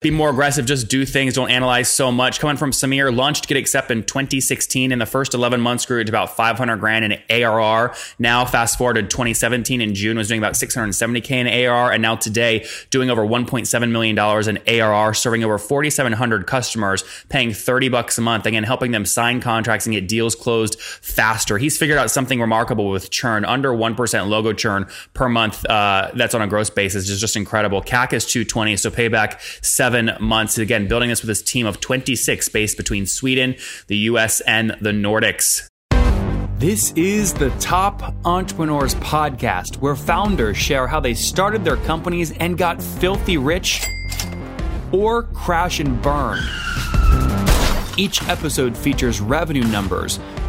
be more aggressive, just do things, don't analyze so much. Coming from Samir, launched Get Accept in 2016. In the first 11 months, grew to about 500 grand in ARR. Now, fast forward to 2017 in June, was doing about 670K in ARR. And now today, doing over $1.7 million in ARR, serving over 4,700 customers, paying 30 bucks a month. Again, helping them sign contracts and get deals closed faster. He's figured out something remarkable with churn, under 1% logo churn per month. Uh, that's on a gross basis is just incredible. CAC is 220, so payback seven seven months. Again, building this with this team of 26 based between Sweden, the US, and the Nordics. This is the Top Entrepreneurs Podcast, where founders share how they started their companies and got filthy rich or crash and burn. Each episode features revenue numbers,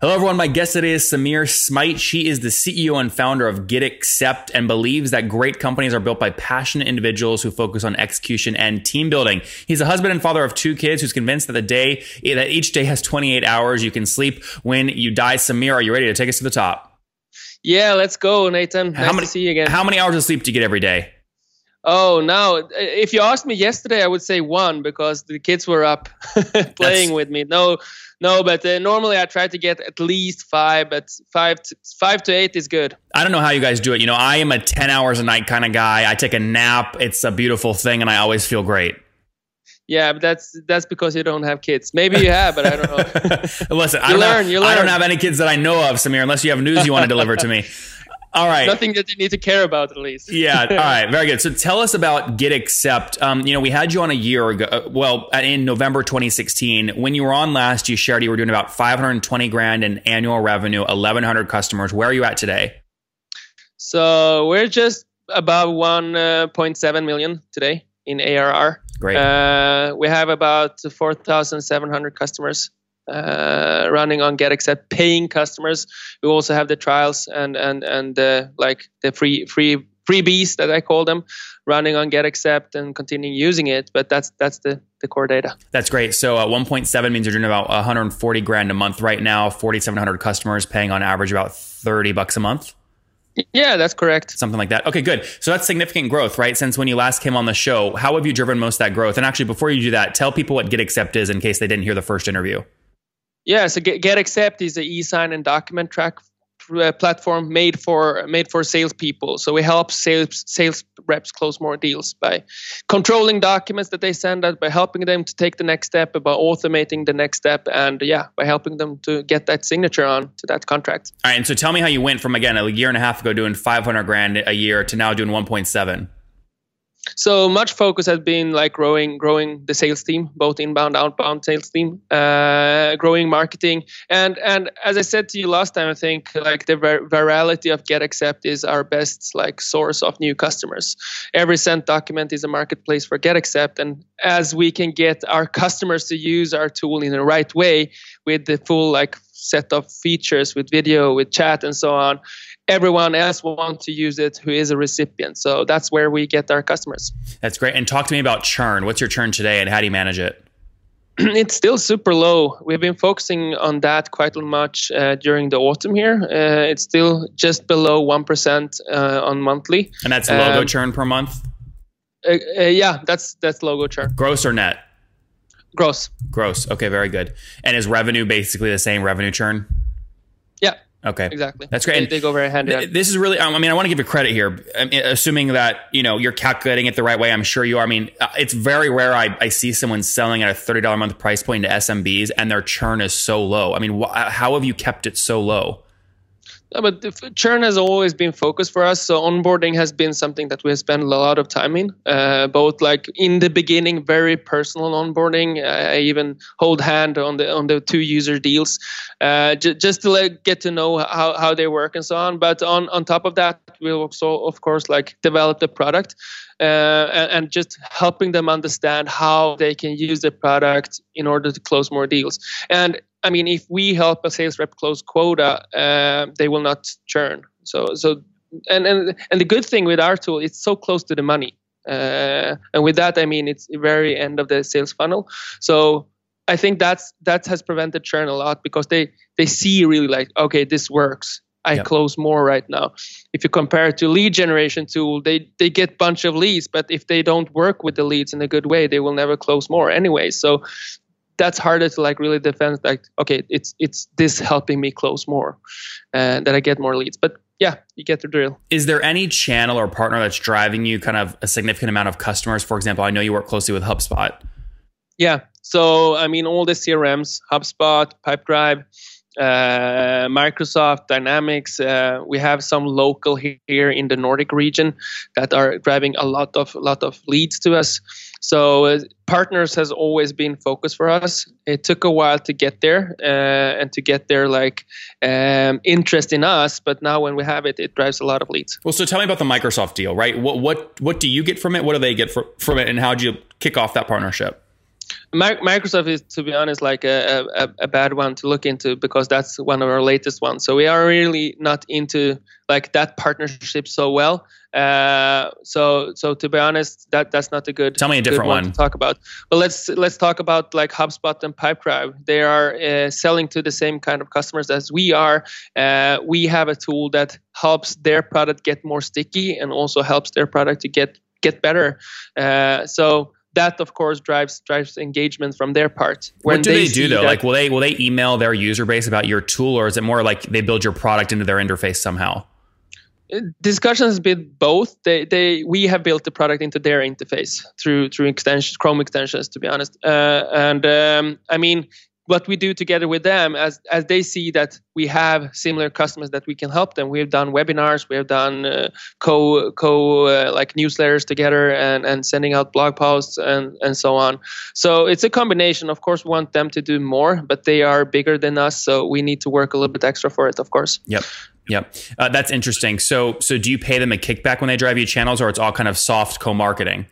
Hello, everyone. My guest today is Samir Smajic. She is the CEO and founder of Get Accept and believes that great companies are built by passionate individuals who focus on execution and team building. He's a husband and father of two kids who's convinced that the day that each day has 28 hours you can sleep when you die. Samir, are you ready to take us to the top? Yeah, let's go, Nathan. Nice how many, to see you again. How many hours of sleep do you get every day? Oh, now if you asked me yesterday, I would say one because the kids were up playing with me. No, no, but uh, normally I try to get at least five, but five to, five to eight is good. I don't know how you guys do it. You know, I am a 10 hours a night kind of guy. I take a nap. It's a beautiful thing and I always feel great. Yeah, but that's that's because you don't have kids. Maybe you have, but I don't know. Listen, you I, don't learn, have, you learn. I don't have any kids that I know of, Samir, unless you have news you want to deliver to me. All right. Nothing that you need to care about, at least. yeah. All right. Very good. So tell us about Get Accept. Um, you know, we had you on a year ago. Uh, well, in November 2016, when you were on last, you shared you were doing about 520 grand in annual revenue, 1,100 customers. Where are you at today? So we're just about 1.7 million today in ARR. Great. Uh, we have about 4,700 customers uh, running on GetAccept, paying customers. We also have the trials and and and uh, like the free free freebies that I call them, running on GetAccept and continuing using it. But that's that's the the core data. That's great. So uh, 1.7 means you're doing about 140 grand a month right now. 4,700 customers paying on average about 30 bucks a month. Yeah, that's correct. Something like that. Okay, good. So that's significant growth, right? Since when you last came on the show, how have you driven most of that growth? And actually, before you do that, tell people what GetAccept is in case they didn't hear the first interview. Yeah, so Get, Accept is an e-sign and document track uh, platform made for made for salespeople. So we help sales sales reps close more deals by controlling documents that they send out, by helping them to take the next step, by automating the next step, and yeah, by helping them to get that signature on to that contract. All right, and so tell me how you went from again a year and a half ago doing 500 grand a year to now doing 1.7. So much focus has been like growing, growing the sales team, both inbound, outbound sales team, uh, growing marketing, and and as I said to you last time, I think like the vir- virality of Get Accept is our best like source of new customers. Every sent document is a marketplace for Get Accept, and as we can get our customers to use our tool in the right way with the full like set of features with video, with chat, and so on everyone else want to use it who is a recipient. So that's where we get our customers. That's great. And talk to me about churn. What's your churn today and how do you manage it? it's still super low. We've been focusing on that quite much uh, during the autumn here. Uh, it's still just below 1% uh, on monthly. And that's logo um, churn per month? Uh, uh, yeah, that's that's logo churn. Gross or net? Gross. Gross. Okay, very good. And is revenue basically the same revenue churn? Yeah. Okay, exactly. That's great. They, they go very hand in hand. This is really. I mean, I want to give you credit here. I mean, assuming that you know you're calculating it the right way, I'm sure you are. I mean, uh, it's very rare I, I see someone selling at a thirty dollar month price point to SMBs and their churn is so low. I mean, wh- how have you kept it so low? No, but churn has always been focused for us. So onboarding has been something that we have spent a lot of time in. Uh, both like in the beginning, very personal onboarding. I even hold hand on the on the two user deals, uh, j- just to like, get to know how, how they work and so on. But on on top of that, we'll also, of course, like develop the product uh, and, and just helping them understand how they can use the product in order to close more deals. And I mean, if we help a sales rep close quota, uh, they will not churn. So, so, and and and the good thing with our tool, it's so close to the money. Uh, and with that, I mean it's the very end of the sales funnel. So I think that's that has prevented churn a lot because they they see really like okay this works. I yep. close more right now. If you compare it to lead generation tool, they they get bunch of leads, but if they don't work with the leads in a good way, they will never close more anyway. So that's harder to like really defend like okay it's it's this helping me close more and that i get more leads but yeah you get the drill is there any channel or partner that's driving you kind of a significant amount of customers for example i know you work closely with hubspot yeah so i mean all the crms hubspot pipedrive uh, Microsoft Dynamics. Uh, we have some local here in the Nordic region that are driving a lot of lot of leads to us. So uh, partners has always been focus for us. It took a while to get there uh, and to get their like um, interest in us, but now when we have it, it drives a lot of leads. Well, so tell me about the Microsoft deal, right? What what what do you get from it? What do they get for, from it, and how do you kick off that partnership? Microsoft is, to be honest, like a, a, a, bad one to look into because that's one of our latest ones. So we are really not into like that partnership so well. Uh, so so to be honest, that that's not a good. Tell me a different one, one, to talk about. But let's let's talk about like HubSpot and PipeDrive. They are uh, selling to the same kind of customers as we are. Uh, we have a tool that helps their product get more sticky and also helps their product to get get better. Uh, so that of course drives drives engagement from their part. When what do they, they do though? That, like will they will they email their user base about your tool, or is it more like they build your product into their interface somehow? Uh, discussions has been both. They they we have built the product into their interface through through extensions, Chrome extensions, to be honest. Uh, and um, I mean, what we do together with them as as they see that we have similar customers that we can help them. We have done webinars we have done uh, co co uh, like newsletters together and and sending out blog posts and and so on. So it's a combination. Of course we want them to do more but they are bigger than us so we need to work a little bit extra for it of course. Yep. Yep, uh, that's interesting. So, so do you pay them a kickback when they drive you channels, or it's all kind of soft co-marketing?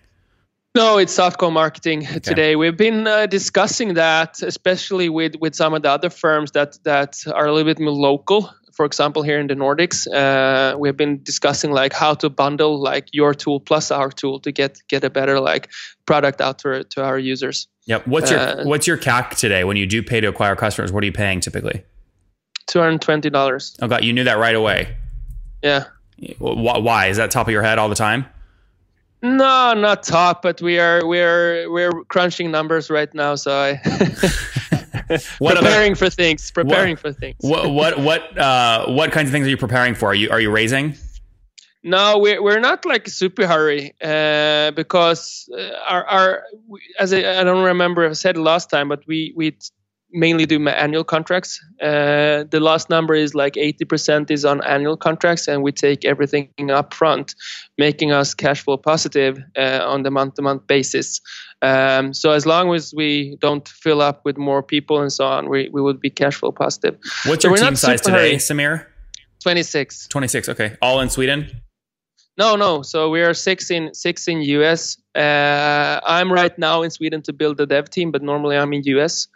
No, it's soft co-marketing okay. today. We've been uh, discussing that, especially with, with some of the other firms that, that are a little bit more local. For example, here in the Nordics, uh, we've been discussing like how to bundle like your tool plus our tool to get get a better like product out to, to our users. Yep. What's your uh, what's your CAC today when you do pay to acquire customers? What are you paying typically? Two hundred twenty dollars. Oh God, you knew that right away. Yeah. Why is that top of your head all the time? No, not top, but we are we're we're crunching numbers right now, so I preparing for things, preparing what, for things. what what what uh, what kinds of things are you preparing for? Are you are you raising? No, we're we're not like super hurry uh, because uh, our our as I, I don't remember if I said last time, but we we mainly do my annual contracts. Uh, the last number is like 80% is on annual contracts, and we take everything up front, making us cash flow positive uh, on the month to month basis. Um, so as long as we don't fill up with more people and so on, we, we would be cash flow positive. What's so your team size today, Samir? 26. 26, okay. All in Sweden? No, no. So we are six in six in US. Uh, I'm right now in Sweden to build the dev team, but normally I'm in US.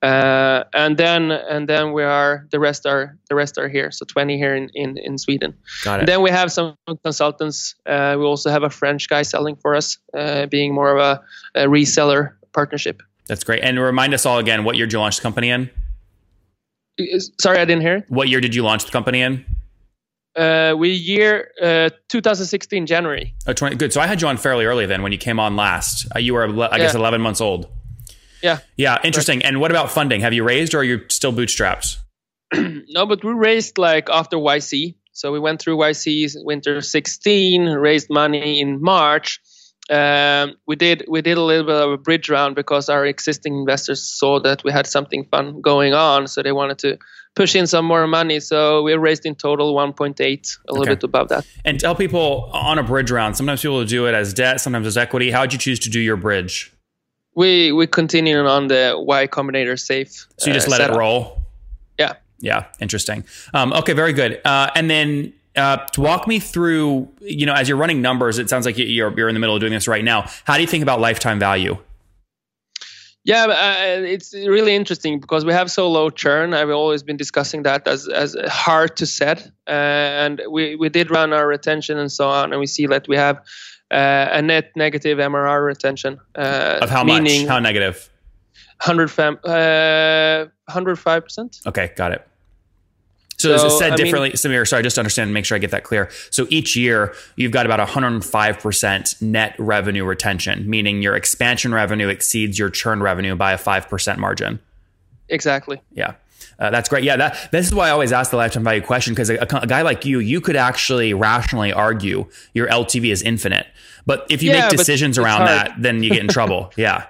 Uh, and then and then we are the rest are the rest are here. So 20 here in in, in Sweden. Got it. And then we have some consultants. Uh, we also have a French guy selling for us, uh, being more of a, a, reseller partnership. That's great. And remind us all again, what year did you launch the company in? Sorry, I didn't hear. What year did you launch the company in? Uh, we year uh, 2016 January. Oh, 20, good. So I had you on fairly early then when you came on last. Uh, you were, I guess, yeah. 11 months old. Yeah. Yeah. Interesting. Right. And what about funding? Have you raised or are you still bootstrapped? no, but we raised like after YC. So we went through YC's winter 16, raised money in March. Um, we did we did a little bit of a bridge round because our existing investors saw that we had something fun going on, so they wanted to push in some more money. So we raised in total 1.8, a little okay. bit above that. And tell people on a bridge round. Sometimes people do it as debt, sometimes as equity. How did you choose to do your bridge? We we continued on the Y Combinator safe. So you just uh, let setup. it roll. Yeah. Yeah. Interesting. Um, okay. Very good. Uh, and then uh, to walk me through, you know, as you're running numbers, it sounds like you're, you're in the middle of doing this right now. How do you think about lifetime value? Yeah, uh, it's really interesting because we have so low churn. I've always been discussing that as as hard to set, uh, and we we did run our retention and so on, and we see that we have uh, a net negative MRR retention. Uh, of how much? How negative? 100 fam, 105%. Uh, okay, got it. So, so said I differently, mean, Samir. Sorry, just to understand, and make sure I get that clear. So each year you've got about 105% net revenue retention, meaning your expansion revenue exceeds your churn revenue by a five percent margin. Exactly. Yeah. Uh, that's great. Yeah, that this is why I always ask the lifetime value question because a, a, guy like you, you could actually rationally argue your LTV is infinite, but if you yeah, make decisions around that, then you get in trouble. Yeah.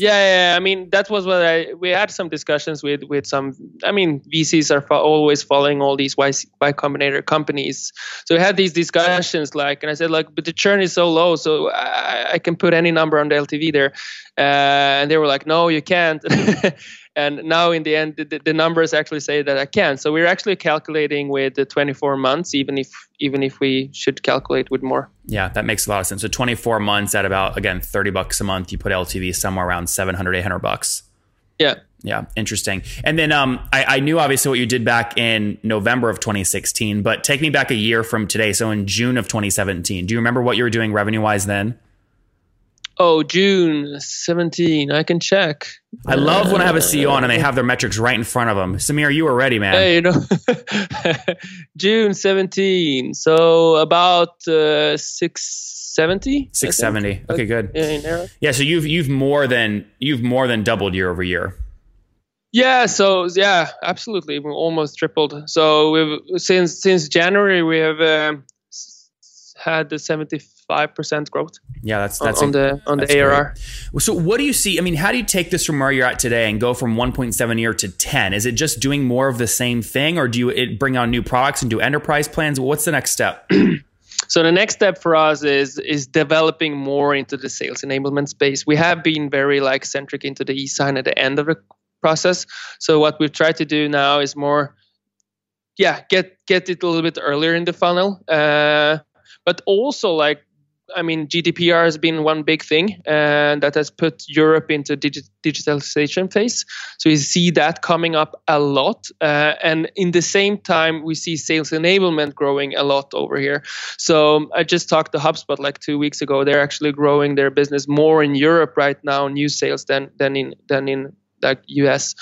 Yeah, yeah, I mean that was what I we had some discussions with with some. I mean VCs are fo- always following all these Y, y Combinator companies, so we had these discussions like, and I said like, but the churn is so low, so I, I can put any number on the LTV there, uh, and they were like, no, you can't. and now in the end the, the, numbers actually say that i can. So we're actually calculating with the 24 months even if even if we should calculate with more. Yeah that makes a lot of sense. So 24 months at about again 30 bucks a month you put ltv somewhere around 700 800 bucks. Yeah. Yeah interesting. And then um, I, I knew obviously what you did back in november of 2016 but take me back a year from today. So in june of 2017 do you remember what you were doing revenue wise then Oh, June 17. I can check. I love when I have a CEO on and they have their metrics right in front of them. Samir, you were ready, man. Hey, you know, June 17. So about uh, 670. 670. Okay, good. Yeah, yeah, so you've you've more than you've more than doubled year over year. Yeah, so yeah, absolutely, we almost tripled. So we've since since January we have um, had the 70 five percent growth. Yeah, that's that's on, the on the ARR. Great. So, what do you see? I mean, how do you take this from where you're at today and go from 1.7 year to 10? Is it just doing more of the same thing, or do you it bring on new products and do enterprise plans? What's the next step? so the next step for us is is developing more into the sales enablement space. We have been very like centric into the e-sign at the end of the process. So what we've tried to do now is more yeah get get it a little bit earlier in the funnel uh, but also like I mean, GDPR has been one big thing, and that has put Europe into digi- digitalization phase. So we see that coming up a lot, uh, and in the same time, we see sales enablement growing a lot over here. So I just talked to HubSpot like two weeks ago. They're actually growing their business more in Europe right now, new sales than than in than in like US,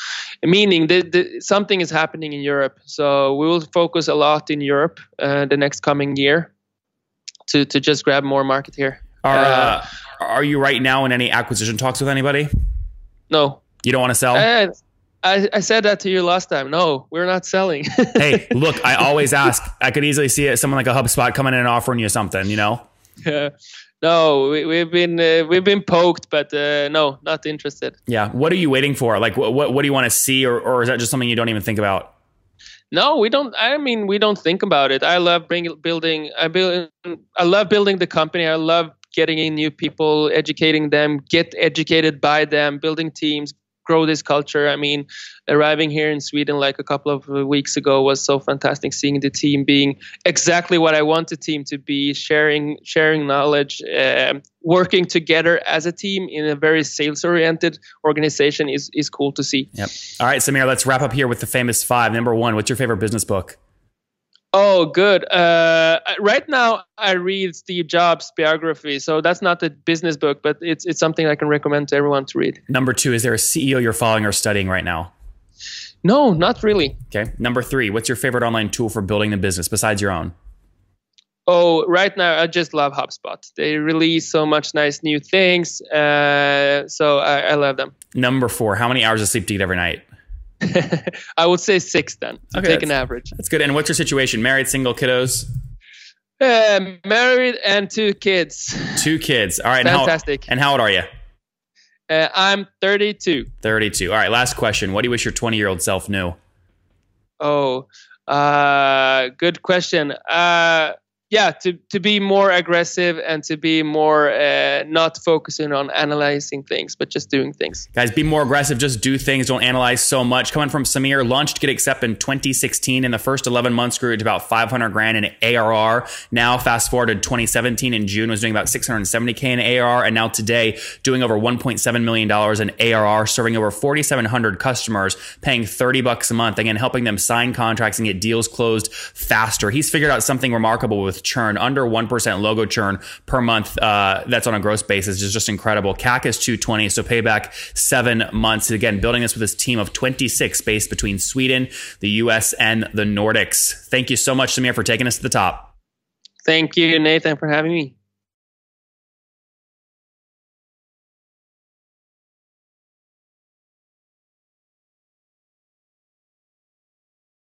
meaning that something is happening in Europe. So we will focus a lot in Europe uh, the next coming year to to just grab more market here. Are uh, uh, are you right now in any acquisition talks with anybody? No. You don't want to sell? I, I, I said that to you last time. No, we're not selling. hey, look, I always ask. I could easily see it, someone like a HubSpot coming in and offering you something. You know? Yeah. No, we, have been uh, we've been poked, but uh, no, not interested. Yeah. What are you waiting for? Like, what what do you want to see, or or is that just something you don't even think about? No, we don't. I mean, we don't think about it. I love bring, building. I build. I love building the company. I love getting in new people, educating them, get educated by them, building teams, grow this culture. I mean, arriving here in Sweden like a couple of weeks ago was so fantastic. Seeing the team being exactly what I want the team to be, sharing sharing knowledge, uh, working together as a team in a very sales oriented organization is is cool to see. Yep. All right, Samir, let's wrap up here with the famous five. Number one, what's your favorite business book? Oh, good. Uh, right now, I read Steve Jobs' biography, so that's not a business book, but it's it's something I can recommend to everyone to read. Number two, is there a CEO you're following or studying right now? No, not really. Okay. Number three, what's your favorite online tool for building the business besides your own? Oh, right now I just love HubSpot. They release so much nice new things, uh, so I, I love them. Number four, how many hours of sleep do you get every night? I would say six then. Okay, take an average. That's good. And what's your situation? Married, single, kiddos? Uh, married and two kids. Two kids. All right. Fantastic. And how, and how old are you? Uh, I'm 32. 32. All right. Last question. What do you wish your 20 year old self knew? Oh, uh, good question. Uh, yeah, to to be more aggressive and to be more uh, not focusing on analyzing things, but just doing things. Guys, be more aggressive. Just do things. Don't analyze so much. Coming from Samir, launched Get Accept in 2016. In the first 11 months, grew to about 500 grand in ARR. Now, fast forward to 2017 in June, was doing about 670k in ARR, and now today doing over 1.7 million dollars in ARR, serving over 4,700 customers, paying 30 bucks a month. Again, helping them sign contracts and get deals closed faster. He's figured out something remarkable with churn, under 1% logo churn per month. Uh, that's on a gross basis is just incredible. CAC is 220, so payback seven months. Again, building this with this team of 26 based between Sweden, the US, and the Nordics. Thank you so much, Samir, for taking us to the top. Thank you, Nathan, for having me.